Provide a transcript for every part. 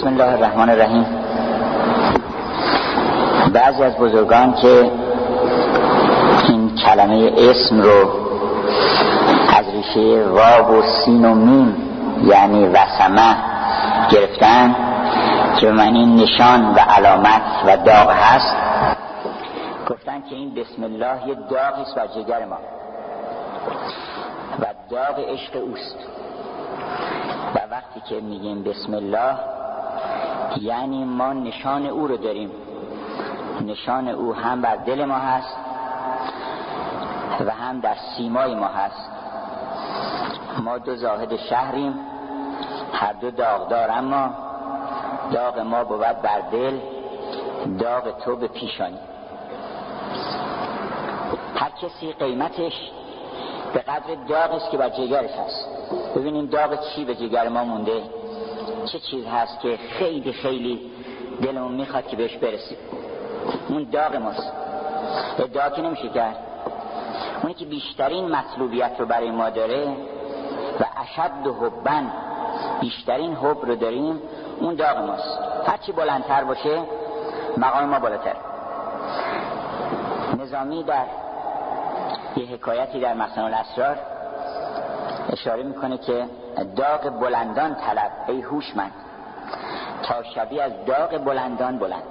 بسم الله الرحمن الرحیم. بعضی از بزرگان که این کلمه اسم رو از ریشه واب و سین و میم یعنی وسمه گرفتن که من این نشان و علامت و داغ هست گفتن که این بسم الله یه داغی است بر جگر ما. و داغ عشق اوست. و وقتی که میگیم بسم الله یعنی ما نشان او رو داریم. نشان او هم بر دل ما هست و هم در سیمای ما هست. ما دو زاهد شهریم هر دو داغدار اما داغ ما بود بر دل داغ تو به پیشانی. هر کسی قیمتش به قدر داغ است که بر جگرش هست ببینیم داغ چی به جگر ما مونده؟ چه چیز هست که خیلی خیلی دلمون می‌خواد که بهش برسیم؟ اون داغ ماست. ادعا که نمیشه کرد. اونی که بیشترین مطلوبیت رو برای ما داره و اشد و حبن بیشترین حب رو داریم اون داغ ماست. هرچی بلندتر باشه مقام ما بالاتر. نظامی در یه حکایتی در مخزن الاسرار اشاره می‌کنه که داغ بلندان طلب ای هوشمند. تا شبیه از داغ بلندان بلند.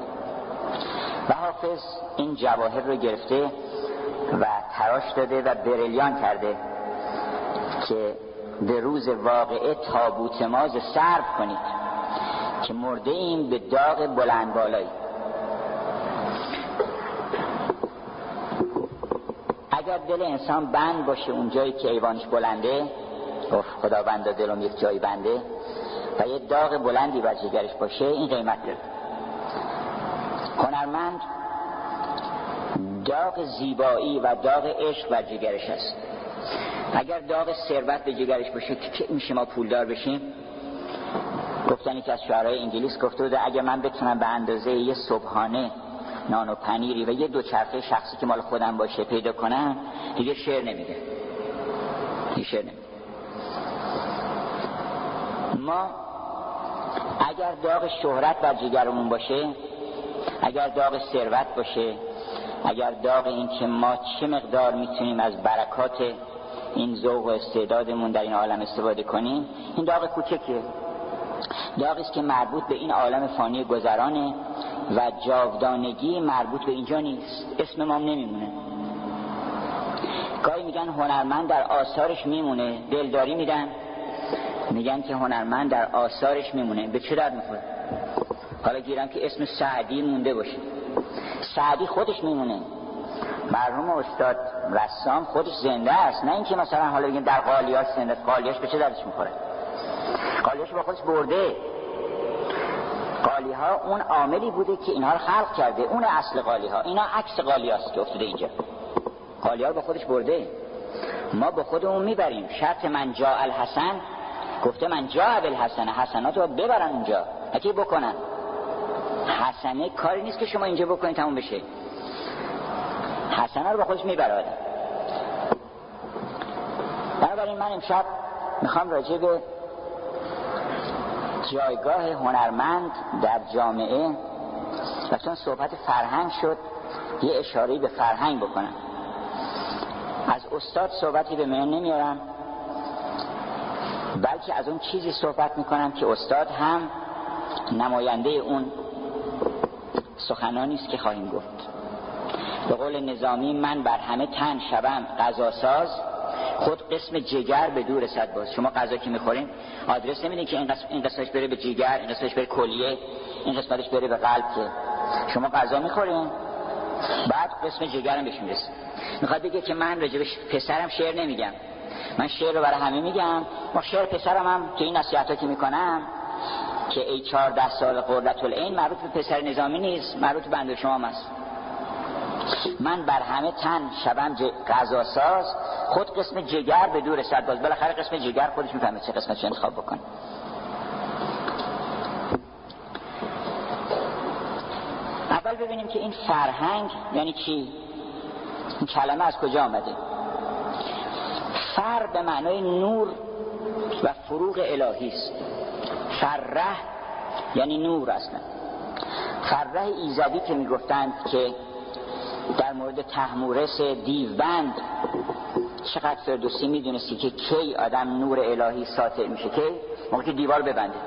و حافظ این جواهر رو گرفته و تراش داده و بریلیان کرده که به روز واقعه تابوت ماز سرب کنید که مرده ایم به داغ بلند بالایی. اگر دل انسان بند باشه اون جایی که ایوانش بلنده خداوند دلم یک جایی بنده و یه داغ بلندی بر جگرش باشه این قیمت داره. هنرمند داغ زیبایی و داغ عشق بر جگرش است. اگر داغ ثروت به جگرش باشه که میشه ما پولدار بشیم؟ گفتن که از شعرهای انگلیس گفته بوده اگر من بتونم به اندازه یه صبحانه نان و پنیری و یه دوچرخه شخصی که مال خودم باشه پیدا کنم دیگه شعر نمیده دیگه شعر نمیده ما اگر داغ شهرت بر جگرمون باشه اگر داغ ثروت باشه اگر داغ این که ما چه مقدار می‌تونیم از برکات این ذوق و استعدادمون در این عالم استفاده کنیم این داغ کوچکیه داغی است که مربوط به این عالم فانی گذرانه و جاودانگی مربوط به اینجا نیست. اسم ما نمیمونه. گاهی میگن هنرمند در آثارش میمونه. دلداری میدن. میگن که هنرمند در آثارش میمونه. به چه درد می‌خوره؟ حالا گیرم که اسم سعدی مونده باشه. سعدی خودش میمونه. مرحوم استاد رسام خودش زنده است. نه اینکه مثلا حالا بگیم در قالیاش زنده است. قالیاش به چه دردش می‌خوره؟ قالیاش با خودش برده. قالی ها اون عاملی بوده که اینها رو خلق کرده. اون اصل قالی ها اینا عکس قالی هاست که افتاده اینجا. قالی ها با خودش برده ما با خودمون می‌بریم. شرط من جا الحسن گفته من جا الحسن حسنات رو ببرن اونجا. اکی بکنن. حسنه کاری نیست که شما اینجا بکنید تموم بشه. حسنه رو با خودش می‌بره آدم. بنابراین من امشب می‌خوام راجع به جایگاه هنرمند در جامعه و چون صحبت فرهنگ شد یه اشاره به فرهنگ بکنم. استاد صحبتی به من نمیارم. بلکه از اون چیزی صحبت می‌کنم که استاد هم نماینده اون سخنانی است که خواهیم گفت. به قول نظامی من بر همه تن شبم غذاساز خود قسم جگر به دور صد باز. شما غذا که می‌خورین آدرس نمیدین که این, قسم این قسمش بره به جگر این قسمش بره کلیه این قسمتش بره به قلب که. شما غذا می‌خورین؟ بعد قسم جگرم بهش می‌رسه می‌خواد بگه که من راجبش پسرم شعر نمیگم. من شعر رو برای همه میگم. ما شعر پسرم هم که این نصیحتا که می‌کنم که ای چهارده سال قربت العین مربوط به پسر نظامی نیست مربوط به بنده شما هست من بر همه تن شبم غذا ساز خود قسم جگر به دور صد باز بالاخره قسم جگر خودش می‌فهمه چه قسمتش انتخاب بکن ببینیم که این فرهنگ یعنی چی؟ این کلمه از کجا آمده؟ فر به معنای نور و فروغ الهی است. فره یعنی نور اصلا. فره ایزدی که می‌گفتند که در مورد تحمورس دیوبند چقدر فردوسی می‌دونستی که کی آدم نور الهی ساطع میشه؟ که موقع که دیوار ببنده.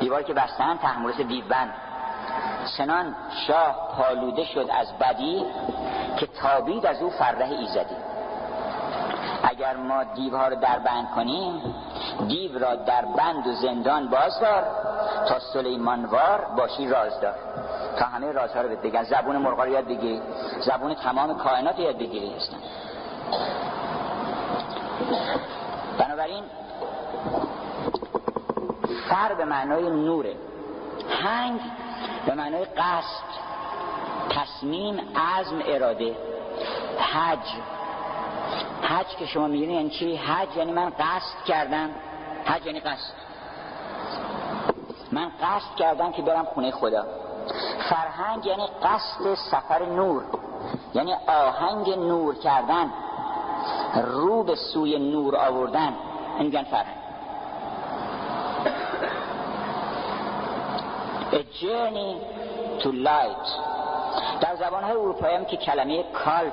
دیوار که بستن تحمورس دیوبند. سنان شاه پالوده شد از بدی که تابید از او فره ایزدی. اگر ما دیوها رو در بند کنیم دیو را در بند و زندان بازدار تا سلیمانوار باشی رازدار تا همه رازها رو بگن. زبون مرغا رو یاد بگیری زبون تمام کائنات رو یاد بگیری. هستن بنابراین فر به معنای نوره. هنگ به معنای قصد تصمیم عزم اراده. حج. حج که شما میگین یعنی چی؟ حج یعنی من قصد کردم. حج یعنی قصد. من قصد کردم که برم خونه خدا. فرهنگ یعنی قصد سفر نور. یعنی آهنگ نور کردن رو به سوی نور آوردن. این فرهنگ. A journey to light در زبان های اروپایی هم که کلمه کالت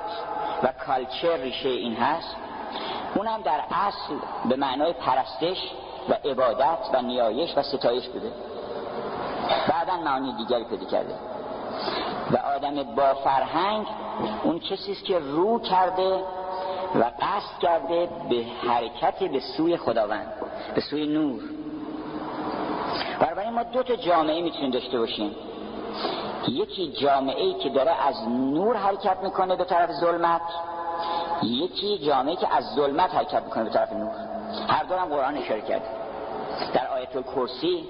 و کالچر ریشه این هست اونم در اصل به معنای پرستش و عبادت و نیایش و ستایش بوده. بعدا معانی دیگری پیدا کرده. و آدم با فرهنگ اون کسی است که رو کرده و قصد کرده به حرکت به سوی خداوند به سوی نور. دو تا جامعه می‌تونیم داشته باشیم. یکی جامعه ای که داره از نور حرکت می‌کنه به طرف ظلمت یکی جامعه که از ظلمت حرکت می‌کنه به طرف نور. هر دو هم قرآن اشاره کرده در آیت الکرسی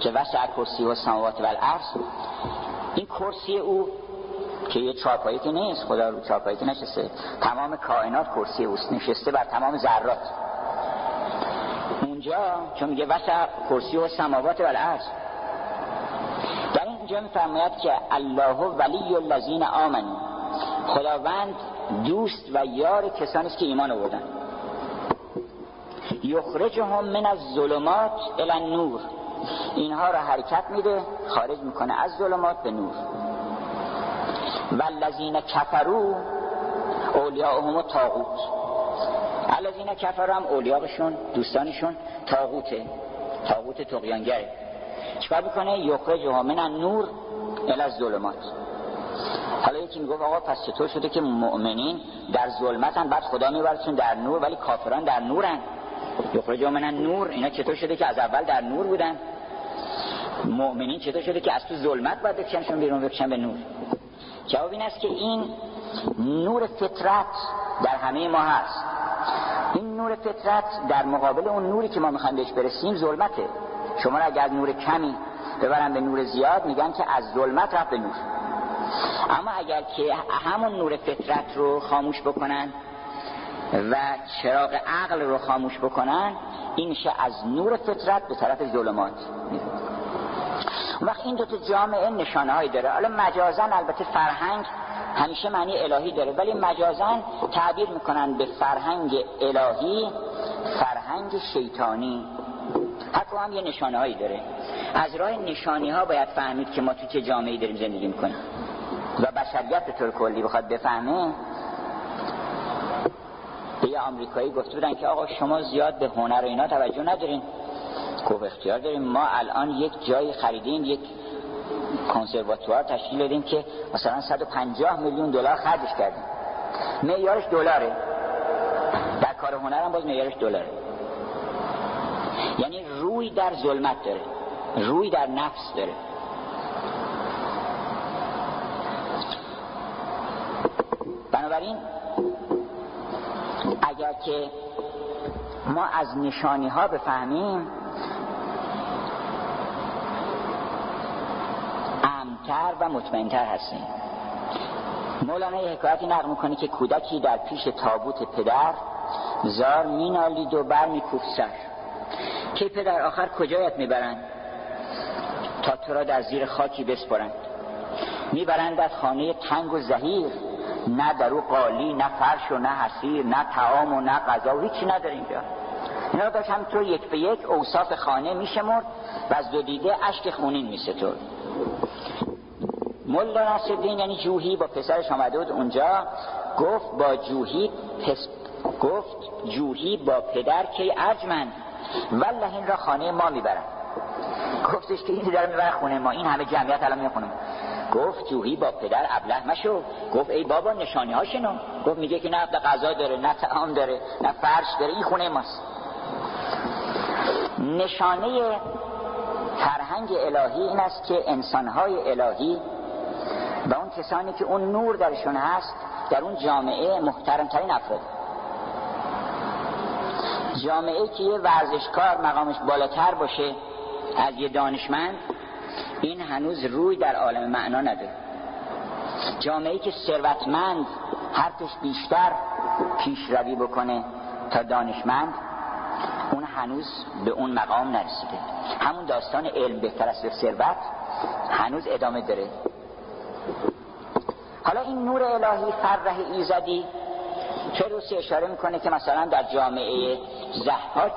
که وسع کرسی و سماوات و الارض این کرسی او که یه چارپایی که نیست خدا رو چارپایی که نشسته تمام کائنات کرسی اوست نشسته بر تمام ذرات. اونجا چون میگه وسع کرسی و سماوات و الارض در اینجا میفرماید که الله ولی الذین آمنو خداوند دوست و یار کسانی است که ایمان آوردن. یخرجهم من از ظلمات الی نور اینها را حرکت میده خارج می‌کنه از ظلمات به نور. والذین کفرو اولیاءهم تاغوت الذین کفرو هم اولیاءشون دوستانشون تاغوته تاغوت تقیانگره چکار می‌کنه؟ یخرجهم من نور از ظلمات. حالا یکی می‌گفت آقا پس چطور شده که مؤمنین در ظلمتن بعد خدا میبرسون در نور ولی کافران در نورن؟ یخرجهم من نور اینا چطور شده که از اول در نور بودن؟ مؤمنین چطور شده که از تو ظلمت باید بکشنشون بیرون بکشن به نور؟ جواب این است که این نور فطرت در همه ما هست. این نور فطرت در مقابل اون نوری که ما می‌خوایم بهش برسیم ظلمته. شما را اگر نور کمی ببرن به نور زیاد میگن که از ظلمت رفت به نور. اما اگر که همون نور فطرت رو خاموش بکنن و چراغ عقل رو خاموش بکنن این میشه از نور فطرت به طرف ظلمات. وقت این دوتا جامعه نشانه هایی داره. حالا مجازن البته فرهنگ همیشه معنی الهی داره. ولی مجازن تعبیر می‌کنن به فرهنگ الهی فرهنگ شیطانی. حتی هم یه نشانه هایی داره. از راه نشانی ها باید فهمید که ما تو چه جامعه داریم زندگی می‌کنیم. و بشریت به طور کلی بخواد بفهمه به یه آمریکایی گفته بودن که آقا شما زیاد به هنر و اینا توجه ندارین. گفت اختیار داریم. ما الان یک جایی خریدیم یک کنسرواتوار تشکیل دادیم که مثلا 150 میلیون دلار خرجش کردیم. معیارش دلاره. در کار هنر هم باز معیارش دلاره. یعنی روی در ظلمت داره. روی در نفس داره. بنابراین اگر که ما از نشانی ها بفهمیم امتر و مطمئنتر هستیم. مولانا یه حکایتی نقل می‌کنه که کودکی در پیش تابوت پدر زار مینالید و بر میکوفت سر. که پدر آخر کجایت می‌برند؟ تا تو را در زیر خاکی بسپرند. می‌برند از خانه تنگ و زهیر. نه در او قالی نه فرش و نه حسیر نه تعام و نه غذا و هیچی نداره اینجا. اینا داشت همینطور یک به یک اوصاف خانه میشمرد و از دو دیده اشک خونین میستر ملا نصرالدین یعنی جوهی با پسرش آمده بود اونجا گفت با جوهی پس گفت جوهی با پدر که ارجمند. والله این را خانه ما می‌برن گفتش که این در می‌بره خونه ما. این همه جمعیت الان می‌خونه گفت جوهی با پدر ابله مشو. گفت ای بابا نشانی ها شنو. گفت میگه که نه غذا داره نه تعام داره نه فرش داره. این خونه ماست. نشانه فرهنگ الهی این است که انسانهای الهی و اون کسانی که اون نور درشون هست در اون جامعه محترمترین افراد. جامعه که یه ورزشکار مقامش بالاتر باشه از یه دانشمند این هنوز روی در عالم معنا نده جامعه که ثروتمند حرفش بیشتر پیشروی بکنه تا دانشمند اون هنوز به اون مقام نرسیده. همون داستان علم بهتر از ثروت هنوز ادامه داره. حالا این نور الهی فرح ایزدی فروسی اشاره می‌کنه که مثلا در جامعه زحاک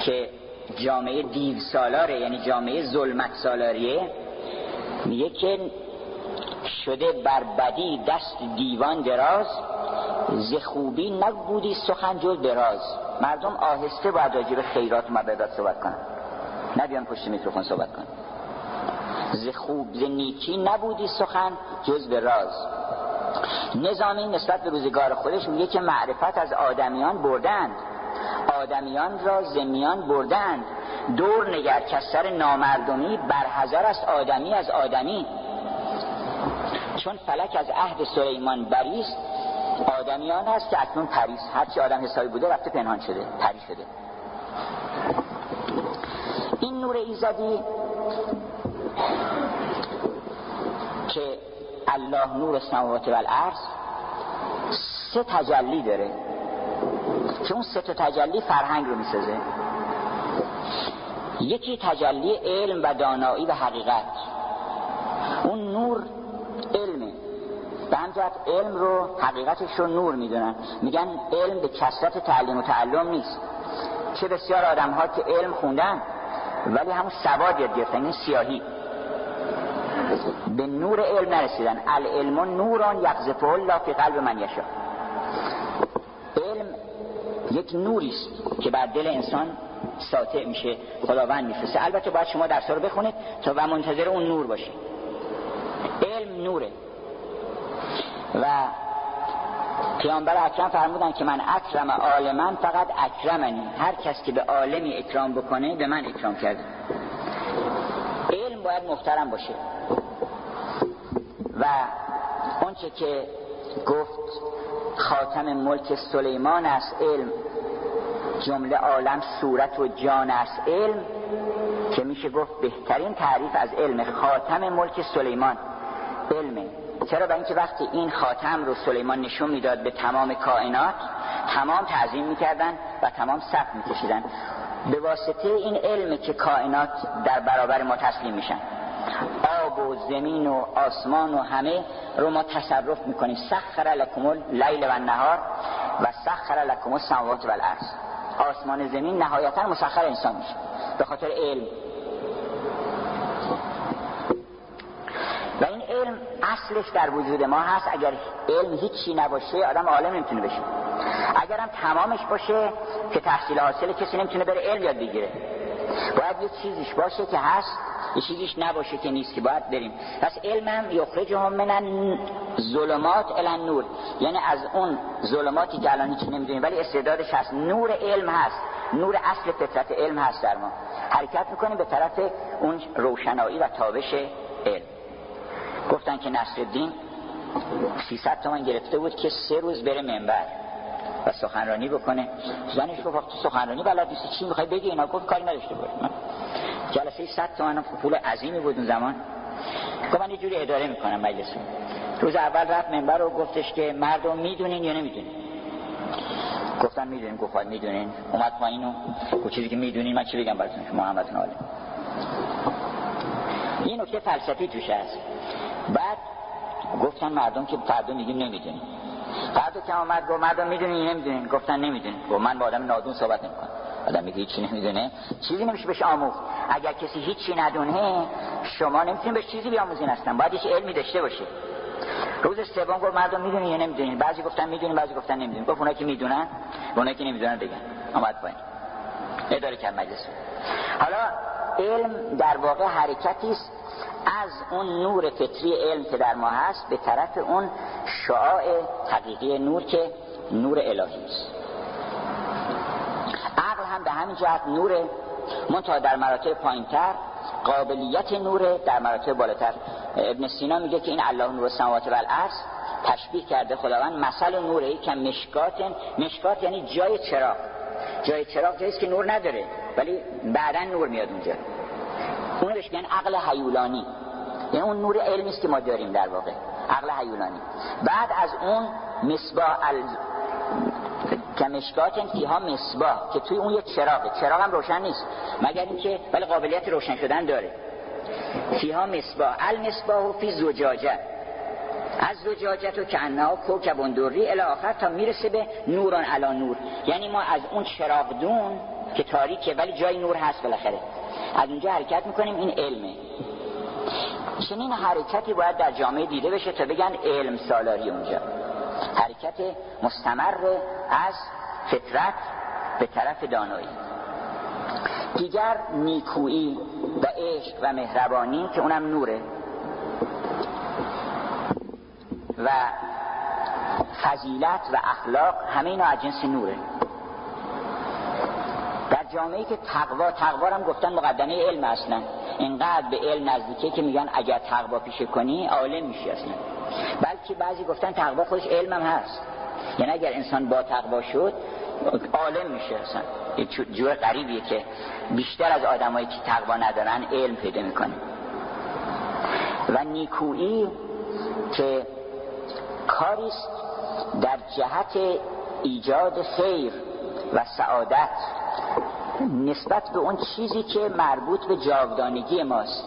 که جامعه دیو سالاره یعنی جامعه ظلمت سالاریه میگه که شده بر بدی دست دیوان دراز ز خوبی نبودی سخن جز دراز. مردم آهسته باید راجع خیرات و مبادات صحبت کنن. نبیان پشت میکروفون صحبت کنن. ز خوب ز نیکی نبودی سخن جز به راز. نظامی نسبت به روزگار خودش میگه که معرفت از آدمیان بردند آدمیان را زمیان بردند دور نگر که سر نامردمی برهزار است آدمی از آدمی. چون فلک از عهد سلیمان بریست آدمی آن است که اکنون پریست. هرچی آدم حسابی بوده رفته پنهان شده پری شده. این نور ایزدی که الله نور السماوات و الارض سه تجلی داره که اون سه تجلی فرهنگ رو می‌سازه. یکی تجلی علم و دانایی و حقیقت. اون نور علمه. به همجرد علم رو حقیقتش رو نور می‌دونن. میگن علم به کسرت تعلیم و تعلم نیست. چه بسیار آدم ها که علم خوندن ولی همون سواد یاد گرفتن این سیاهی. به نور علم نرسیدن. العلم نوران یقذف الله فی قلب من یشا علم یک نوری است که بر دل انسان ساطع میشه خداوند میفرسته. البته باید شما درس رو بخونید تا و منتظر اون نور باشید علم نوره. و پیامبر اکرم فرمودن که من اکرم عالما فقط اکرمنی. هر کس که به عالمی اکرام بکنه به من اکرام کرده. علم باید محترم باشه. و اونچه که گفت خاتم ملک سلیمان است علم جمله عالم صورت و جان است علم که میشه گفت بهترین تعریف از علم خاتم ملک سلیمان علمه. چرا؟ به اینکه وقتی این خاتم رو سلیمان نشون می‌داد به تمام کائنات تمام تعظیم می‌کردن و تمام صف میکشیدن. به واسطه این علم که کائنات در برابر ما تسلیم میشن. آب و زمین و آسمان و همه رو ما تصرف می‌کنیم. سخر لکم لیل و نهار و سخر لکم السماوات و الارض. آسمان زمین نهایتا مسخر انسان میشه. به خاطر علم. و این علم اصلش در وجود ما هست. اگر علم هیچی نباشه آدم عالم نمی‌تونه بشه. اگر هم تمامش باشه که تحصیل حاصل کسی نمی‌تونه بره علم یاد بگیره. باید یه چیزیش باشه که هست یه چیزیش نباشه که نیست که باید بریم. پس علمم یخرجهم من ظلمات الان نور یعنی از اون ظلماتی که الان هیچ نمی‌دونیم ولی استعدادش هست. نور علم هست. نور اصل فطرت علم هست در ما. حرکت می‌کنیم به طرف اون روشنایی و تابش علم. گفتن که نصرالدین 300 تومن گرفته بود که سه روز بره منبر. و سخنرانی بکنه. زنش گفت تو سخنرانی بلد نیستی چی می‌خوای بگی؟ اینا گفت کاری نداشته باش جلسه 100 تومن پول عظیمی بود اون زمان. گفت من یه جوری اداره می‌کنم مجلس. روز اول رفت منبر رو گفتش که مردم می‌دونین یا نمی‌دونین؟ گفتن می‌دونین گفت می‌دونین. اومد پایین و چیزی که می‌دونین من چی بگم براتون؟ شما همتون عالم این نکته فلسفی توش هست. بعد گفتن مردم که فردا میگیم نمی‌دونین. فردا که آمد گفت مردم می‌دونین نمی‌دونین. گفتن نمی‌دونین. گفت من با آدم نادون صحبت نمی‌کنم. آدم میگه هیچی نمی‌دونه. چیزی نمیشه بهش آموخت. اگر کسی هیچی ندونه شما نمی‌تونید بهش چیزی بیاموزین هستن باید هیچ علمی داشته باشه. روز سوم گفت مردم می‌دونین یا نمی‌دونین. بعضی گفتن می‌دونین بعضی گفتن نمی‌دونین. گفت اونایی که می‌دونن اونایی که نمی‌دونن بگن. آمد پایین. اداره کرد مجلس حالا علم در واقع حرکتی است از اون نور فطری علم که در ما هست به طرف اون شعاع حقیقی نور که نور الهی است. عقل هم به همین جهت نور منتها در مراتب پایینتر قابلیت نور در مراتب بالاتر. ابن سینا میگه که این الله نور سماوات و الارض تشبیه کرده خداوند مثل نوره که مشکات مشکات یعنی جای چراغ. جای چراغ جایی که نور نداره ولی بعدا نور میاد اونجا. اون بهش میگن عقل حیولانی. یعنی اون نور علمی است که ما داریم در واقع. عقل حیولانی. بعد از اون مصباح ال... کمشکات فیها مصباح که توی اون یک چراغه. چراغ هم روشن نیست. مگر اینکه ولی قابلیت روشن شدن داره. فیها مصباح. المصباح فی زجاجه. از زجاجت و که انها کوکب دوری الی آخر تا می‌رسه به نوران علا نور. یعنی ما از اون چراغدون که تاریکه ولی جای نور هست بالاخره. از اونجا حرکت می‌کنیم این علمه. چنین حرکتی باید در جامعه دیده بشه تا بگن علم سالاری اونجا. حرکت مستمر از فطرت به طرف دانایی. دیگر نیکویی و عشق و مهربانی که اونم نوره. و فضیلت و اخلاق همه اینا از جنس نوره. جامعه که تقوا تقوا هم گفتن مقدمه علم اصلا اینقدر به علم نزدیکه که میگن اگر تقوا پیشه کنی عالم میشی اصلا. بلکه بعضی گفتن تقوا خودش علم هم هست. یعنی اگر انسان با تقوا شد عالم میشه اصلا. یه جور قریبیه که بیشتر از آدمایی که تقوا ندارن علم پیدا می‌کنه. و نیکویی که کاریست در جهت ایجاد خیر و سعادت. نسبت به اون چیزی که مربوط به جاودانگی ماست.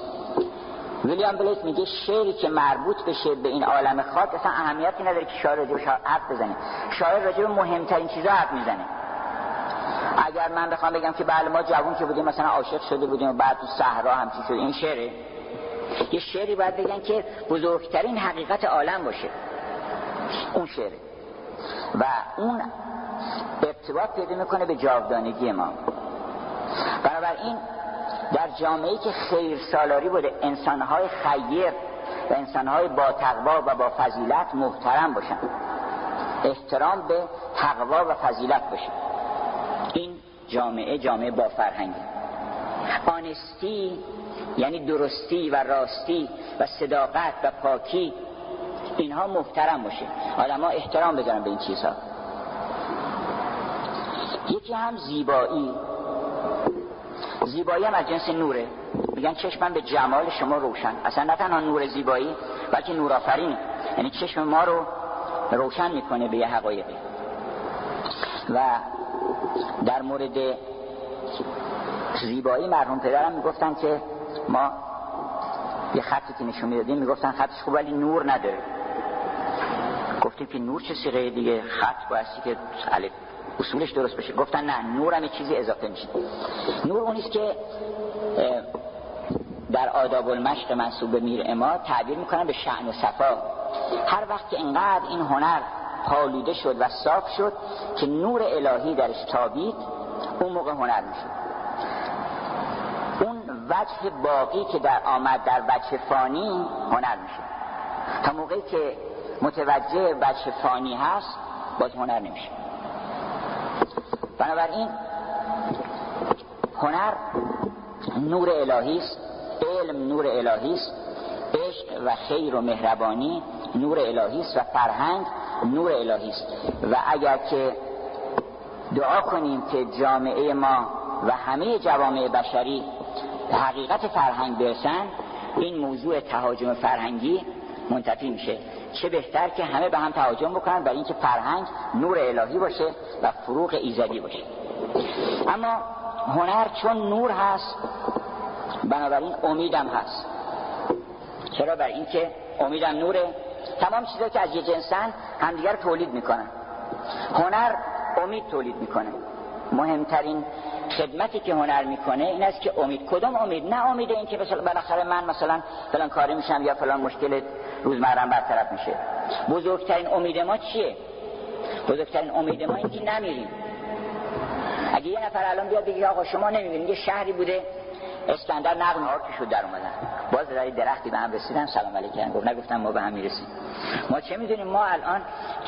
ویلیام بلیک میگه شعری که مربوط بشه به این عالم خاک اصلا اهمیتی نداره که شاعر راجب حرف بزنه. شاعر راجب مهمترین چیزا حرف می‌زنه. اگر من بخوام بگم که بله ما جوون که بودیم مثلا عاشق شده بودیم و بعد تو صحرا همچی شد این شعره. یه شعری باید بگن که بزرگترین حقیقت عالم باشه. اون شعره. و اون ارتباط پیدا می‌کنه به جاودانگی ما. بنابراین در جامعه که خیر سالاری بوده انسانهای خیر و انسانهای با تقوا و با فضیلت محترم باشن. احترام به تقوا و فضیلت باشه. این جامعه جامعه با فرهنگی آنستی یعنی درستی و راستی و صداقت و پاکی اینها محترم باشه. آدم احترام بذارن به این چیزها. یکی هم زیبایی زیبایی هم از جنس نوره. میگن چشمم به جمال شما روشن. اصلا نه تنها نور زیبایی بلکه نور آفرین یعنی چشم ما رو روشن می‌کنه به یه حقایقی. و در مورد زیبایی مرحوم پدرم می‌گفتن که ما یه خطی که نشون می‌دادیم می‌گفتن خطش خوب ولی نور نداره. گفتیم که نور چه سیغه دیگه؟ خط بایستی که اصولش درست بشه. گفتن نه نور هم چیزی اضافه میشه. نور اونیست که در آداب المشق منصوب به میر اما تعبیر می‌کنن به شعن و صفا. هر وقت که انقدر این هنر پالوده شد و صاف شد که نور الهی درش تابید اون موقع هنر می‌شد. اون وجه باقی که در آمد در وجه فانی هنر میشه تا موقعی که متوجه وجه فانی هست باز هنر نمیشه. بنابراین هنر نور الهی است علم نور الهی است عشق و خیر و مهربانی نور الهی است و فرهنگ نور الهی است. و اگر که دعا کنیم که جامعه ما و همه جوامع بشری حقیقت فرهنگ برسن این موضوع تهاجم فرهنگی منتفی میشه. چه بهتر که همه به هم تهاجم بکنن برای اینکه فرهنگ نور الهی باشه و فروغ ایزدی باشه. اما هنر چون نور هست بنابراین امیدم هست. چرا؟ برای اینکه امیدم نوره. تمام چیزا که از یه جنسن همدیگر تولید می‌کنن. هنر امید تولید می‌کنه. مهمترین خدمتی که هنر می‌کنه این است که امید. کدام امید؟ نه امید این که مثلا بالاخره من مثلا فلان کاری میشم یا فلان مشکل روزمرم برطرف میشه. بزرگترین امید ما چیه؟ بزرگترین امید ما این که نمیریم. اگه یه نفر الان بیاد بگه آقا شما نمی‌بینید یه شهری بوده اسکندر نقل شد در اومدن. باز در درختی به هم رسیدن. سلام علیکم. گفت نگفتم ما به هم می‌رسیم. ما چه می‌دونیم؟ ما الان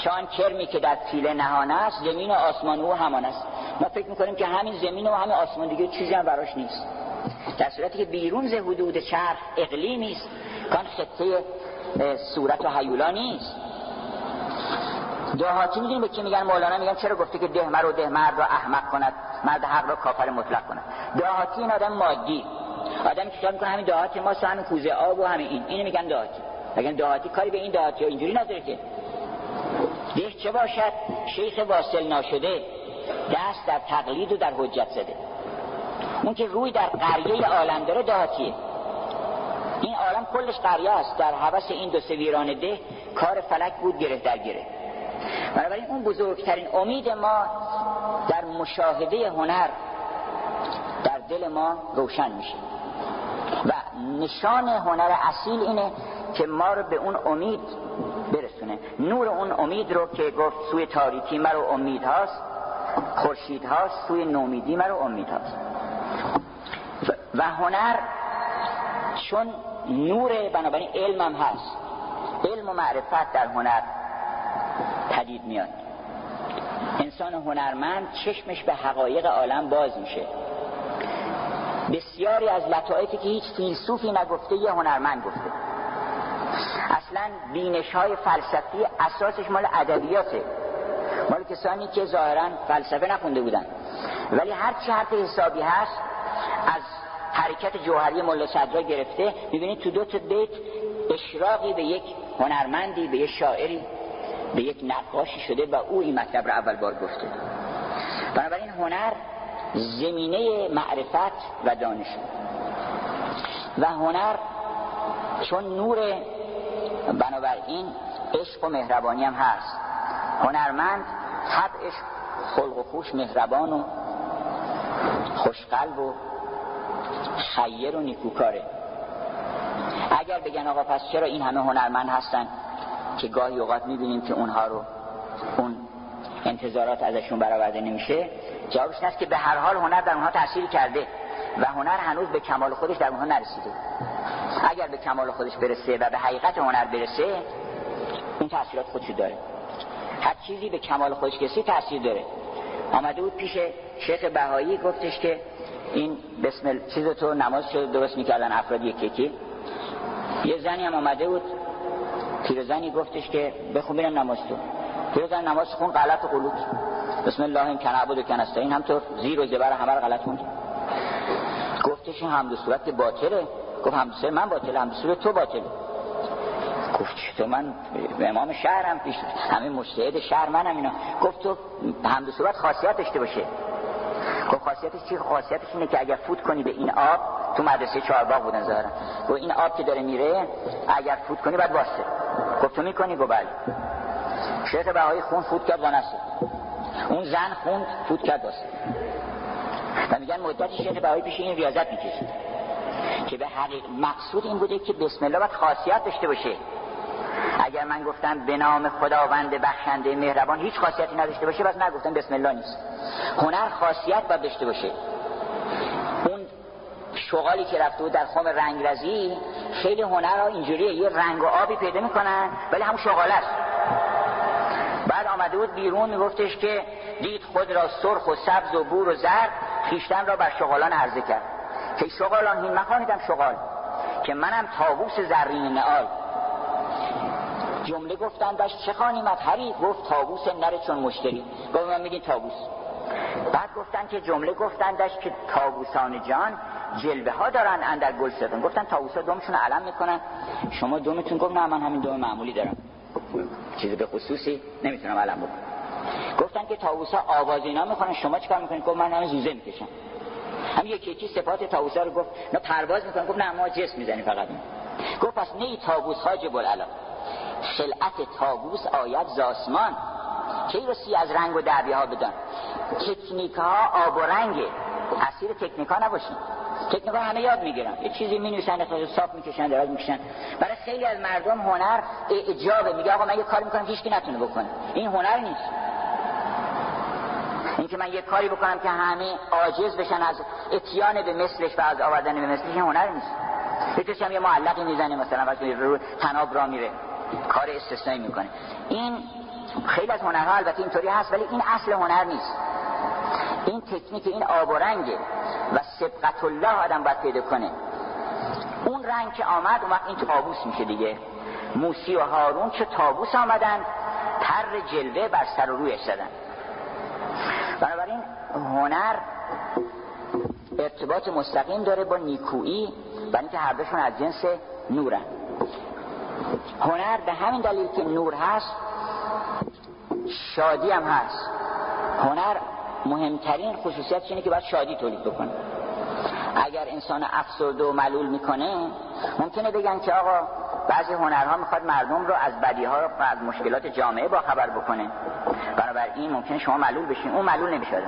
چان کرمی که در پیله نهانه است زمین و آسمان او همان است. ما فکر می‌کنیم که همین زمین و همین آسمان دیگه چیزی هم براش نیست. در صورتی که بیرون ز حدود چرخ اقلیمی است. کان خطه صورت و حیولا نیست. دهاتی می‌دونیم به چی میگن مولانا؟ میگن چرا گفته که ده رو ده مرد رو احمق کند؟ مرد حق رو کافر مطلق کند. دهاتی این آدم مادی. آدمی که می‌کنه؟ همین دهاتی ما همین کوزه آب و همین این. اینو میگن دهاتی میگن دهاتی کاری به این دهاتی اینجوری نداره که. ده چه باشد؟ شیخ واصل ناشده دست در تقلید و در حجت زده. اون که روی در قریه عالم داره دهاتیه این عالم کلش قریه است. در حوث این دو سویران ده کار فلک بود گره در گره. بنابراین اون بزرگترین امید ما در مشاهده هنر در دل ما روشن میشه. و نشان هنر اصیل اینه که ما رو به اون امید برسونه. نور اون امید رو که گفت سوی تاریکی مرو امید هاست خورشید هاست سوی نومیدی مرو امید هاست. و هنر چون نور بنابراین علمم هست. علم و معرفت در هنر پدید میاد. انسان هنرمند چشمش به حقایق عالم باز میشه. بسیاری از لطائفی که هیچ فیلسوفی نگفته یه هنرمند گفته. اصلا بینش های فلسفی اساسش مال ادبیاته. مال کسانی که ظاهرا فلسفه نخونده بودن. ولی هر چه حرف حسابی هست از حرکت جوهری ملا صدرا گرفته می‌بینید تو دو تا بیت اشراقی به یک هنرمندی به یک شاعری به یک نقاشی شده و او این مطلب رو اول بار گفته. بنابراین هنر زمینه معرفت و دانش. و هنر چون نور بنابراین عشق و مهربانی هم هست. هنرمند طبعش خلق و خوش مهربان و خوشقلب و خیر و نیکوکاره. اگر بگن آقا پس چرا این همه هنرمند هستن؟ که گاهی اوقات می‌بینیم که اونها رو اون انتظارات ازشون برآورده نمیشه جوابش این که به هر حال هنر در اونها تاثیر کرده و هنر هنوز به کمال خودش در اونها نرسیده. اگر به کمال خودش برسه و به حقیقت هنر برسه اون تاثیرات خودشو داره. هر چیزی به کمال خودش کسی تاثیر داره. آمده بود پیش شیخ بهایی گفتش که این بسم چیز تو نماز شد درست می‌کردن افراد یکی. یه زنی هم آمده بود پیرزنی گفتش که بخون بینم نماز تو. پیرزن نماز خون غلط و قلوت بسم الله این کن عبود و هم تو زیر و زبر همه غلط خوند گفتش این حمد صورت باطله. گفت حمد من باطله صورت تو باطله. گفت تو؟ من امام شهرم پیش. همه مجتهد شهر منم اینا. گفت تو حمد صورت خاصیت داشته باشه. گفت خاصیتش چی؟ خاصیتش اینه که اگر فوت کنی به این آب تو مدرسه چهارباغ بودن ظاهرا گفت این آب که داره میره اگر فوت کنی بعد واسه. گفت تو می‌کنی؟ گفت بله. شیخ بهایی خون فوت کرد وانسه اون زن خوند فوت کرد واسه. و میگن مدتی شیخ بهایی پیش این ریاضت می‌کشید. که به حقیق مقصود این بوده که بسم الله باید خاصیت داشته باشه. اگر من گفتم به نام خداوند بخشنده مهربان هیچ خاصیتی نداشته باشه بس نگفتم بسم الله نیست. هنر خاصیت باید داشته باشه. اون شغالی که رفته بود در خام رنگرزی خیلی هنر ها اینجوریه. یه رنگ و آبی پیدا می‌کنن ولی همون شغال است. بعد آمده بود بیرون میگفتش که دید خود را سرخ و سبز و بور و زرد خیشتن را بر شغالان عرضه کرد. که شغالان هین مخانیدم شغال که منم تابوس زرین نعال. جمله گفتندش چه خانی مطهری گفت تابوس نره چون مشتری. گفت من میگین تابوس بعد گفتن که جمله گفتندش که تابوسان جان جلوه ها دارن اندر گل سفن گفتن تابوس ها دومشون علم می‌کنن. شما دومتون گفت نه من همین دوم معمولی دارم. چیزی به خصوصی نمی‌تونم علم بکنم. گفتن که تابوس ها آواز اینا می‌کنن شما چیکار می‌کنید؟ گفت من همین زوزه می‌کشم. هم یکی یکی صفات تابوس ها رو گفت. نه پرواز می‌کنن. گفت نه ما جسم می‌زنیم فقط. گفت پس نه تابوس ها جبل علا خلعت تابوس آید زاسمان کی رسی از رنگ و دعوی ها بدن تکنیک ها آب و رنگه اسیر تکنیک ها نباشین. تکنیک ها همه یاد می‌گیرن. یه چیزی می نویسن صاف می‌کشن دراز می‌کشن. برای خیلی از مردم هنر اجابه میگه آقا من یه کاری می‌کنم هیچ نتونه بکنه. این هنر نیست. اینکه من یه کاری بکنم که همه عاجز بشن از اتیان به مثلش و از آوردن به مثلش هنر نیست. یه هم یه معلقی می‌زنه مثلا وقتی رو تناب را میره. کار استثنایی می‌کنه. این خیلی از هنرها البته اینطوری هست ولی این اصل هنر نیست. این تکنیک این آب و رنگه و سبقت الله آدم باید پیدا کنه. اون رنگ که آمد اون وقت این تابوس میشه دیگه. موسی و هارون چه تابوس آمدن تر جلوه بر سر و روی زدن. بنابراین هنر ارتباط مستقیم داره با نیکویی برای اینکه هر دوشون از جنس نورن. هنر به همین دلیل که نور هست شادی هم هست. هنر مهمترین خصوصیت اینه که باید شادی تولید بکنه. اگر انسان افسرده و ملول می‌کنه ممکنه بگن که آقا بعضی هنرها می‌خواد مردم رو از بدیها و از مشکلات جامعه با خبر بکنه. بنابراین ممکنه شما ملول بشین. اون ملول نمیشه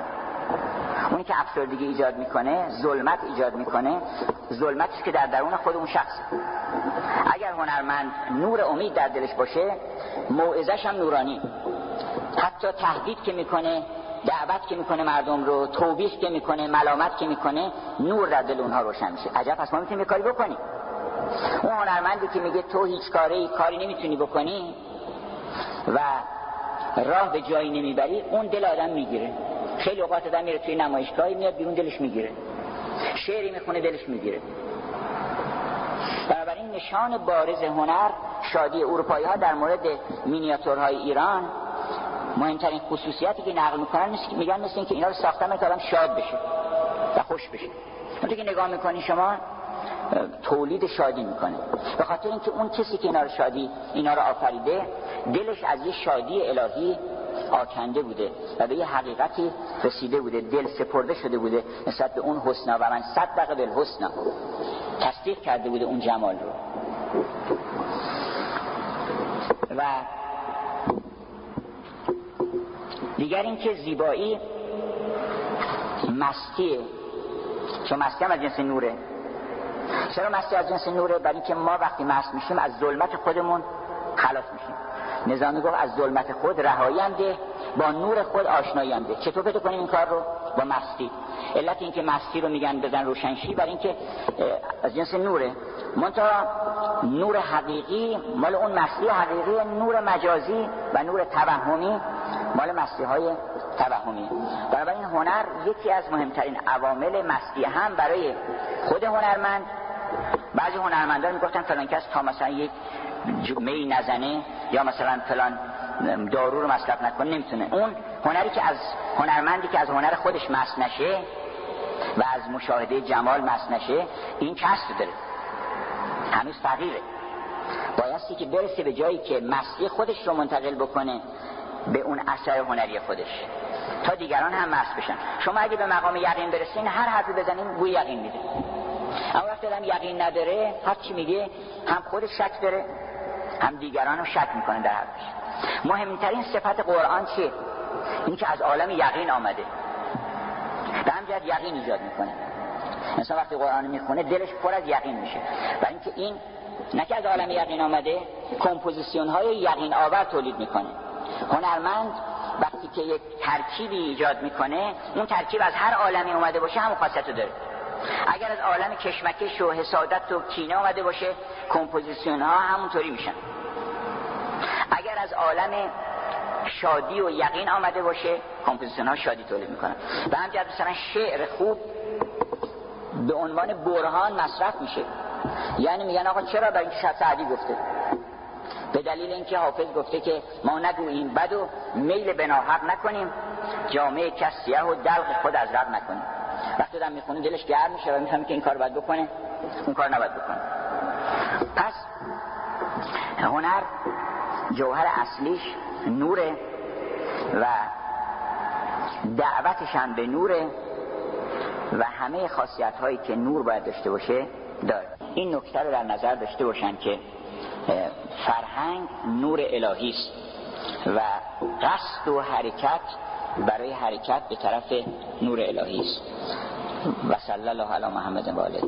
اونی که افسردگی ایجاد می‌کنه ظلمت ایجاد می‌کنه ظلمتی که در درون خود اون شخص. اگر هنرمند نور امید در دلش باشه موعظش هم نورانی. حتی تهدید که می‌کنه دعوت که می‌کنه مردم رو توبیخ که می‌کنه ملامت که می‌کنه نور در دل اونها روشن میشه. عجب پس ما می‌تونیم کاری بکنیم. اون هنرمندی که میگه تو هیچ کاری کاری نمی‌تونی بکنی و راه به جایی نمی‌بری اون دل آدم می‌گیره. خیلی اوقات آدم میره توی نمایشگاهی میاد بیرون دلش می‌گیره. شعری می‌خونه دلش می‌گیره. بنابراین نشان بارز هنر شادی اروپایی ها در مورد مینیاتورهای ایران مهمترین خصوصیتی که نقل می‌کنن میگن مثل اینکه اینا رو ساختن که آدم شاد بشه و خوش بشه. اونطور که نگاه می‌کنی شما تولید شادی می‌کنه. به خاطر اینکه اون کسی که اینا رو شادی اینا رو آفریده دلش از یه شادی الهی آکنده بوده و به یه حقیقتی رسیده بوده دل سپرده شده بوده نسبت به اون حسنا. و من صدق به حسنا تصدیق کرده بوده اون جمال رو. و دیگر اینکه زیبایی مستیه چون مستی هم از جنس نوره. چرا مستی از جنس نوره؟ برای اینکه ما وقتی مست میشیم از ظلمت خودمون خلاص میشیم. نظامی گفت از ظلمت خود رهایی ده با نور خود آشنایی ده. چطور پیدا کنیم این کار رو؟ با مستی. علت اینکه مستی رو میگن بزن روشنشی برای اینکه از جنس نوره. منتها نور حقیقی مال اون مستی حقیقی نور مجازی و نور توهمی مال مستی های توهمی. بنابراین هنر یکی از مهمترین عوامل مستی هم برای خود هنرمند. بعضی هنرمندان می‌گفتن فلان کس تا مثلا یک می نزنه یا مثلا فلان دارو رو مصرف نکنه نمی‌تونه. اون هنری که از هنرمندی که از هنر خودش مست نشه و از مشاهده جمال مست نشه این کسر داره. هنوز فقیره. بایستی که برسه به جایی که مستی خودش رو منتقل بکنه به اون اثر هنری خودش. تا دیگران هم مست بشن. شما اگه به مقام یقین برسین هر حرفی بزنین بوی یقین میده. اما وقتی آدم یقین نداره هر چی میگه هم خودش شک داره. هم دیگران رو شک می‌کنه در حرفش مهمترین صفت قرآن چیه این که از عالم یقین آمده. به همجرد یقین ایجاد می‌کنه. مثلا وقتی قرآن می‌خونه دلش پر از یقین میشه. برای اینکه این نه که از عالم یقین آمده کمپوزیسیون های یقین آور تولید می‌کنه. هنرمند وقتی که یک ترکیبی ایجاد می‌کنه اون ترکیب از هر عالمی اومده باشه همون خاصیت داره. اگر از عالم کشمکش و حسادت و کینه آمده باشه کمپوزیسیون ها همونطوری میشن. اگر از عالم شادی و یقین آمده باشه کمپوزیسیون ها شادی تولید می‌کنن. به همجرد مثلا شعر خوب به عنوان برهان مصرف میشه. یعنی میگن آقا چرا برای اینکه سعدی گفته؟ به دلیل اینکه حافظ گفته که ما نگوییم بد و میل به ناحق نکنیم. جامعه کس سیاه و دلق خود از رد نکنیم. وقتی دارم می‌خونه دلش گرم میشه و می‌فهمه که این کار باید بکنه. اون کار نباید بکنه. پس هنر جوهر اصلیش نوره و دعوتش هم به نوره و همه خاصیت هایی که نور باید داشته باشه داره. این نکته رو در نظر داشته باشن که فرهنگ نور الهی است و قصد و حرکت برای حرکت به طرف نور الهی است. و صلی الله علی محمد و آله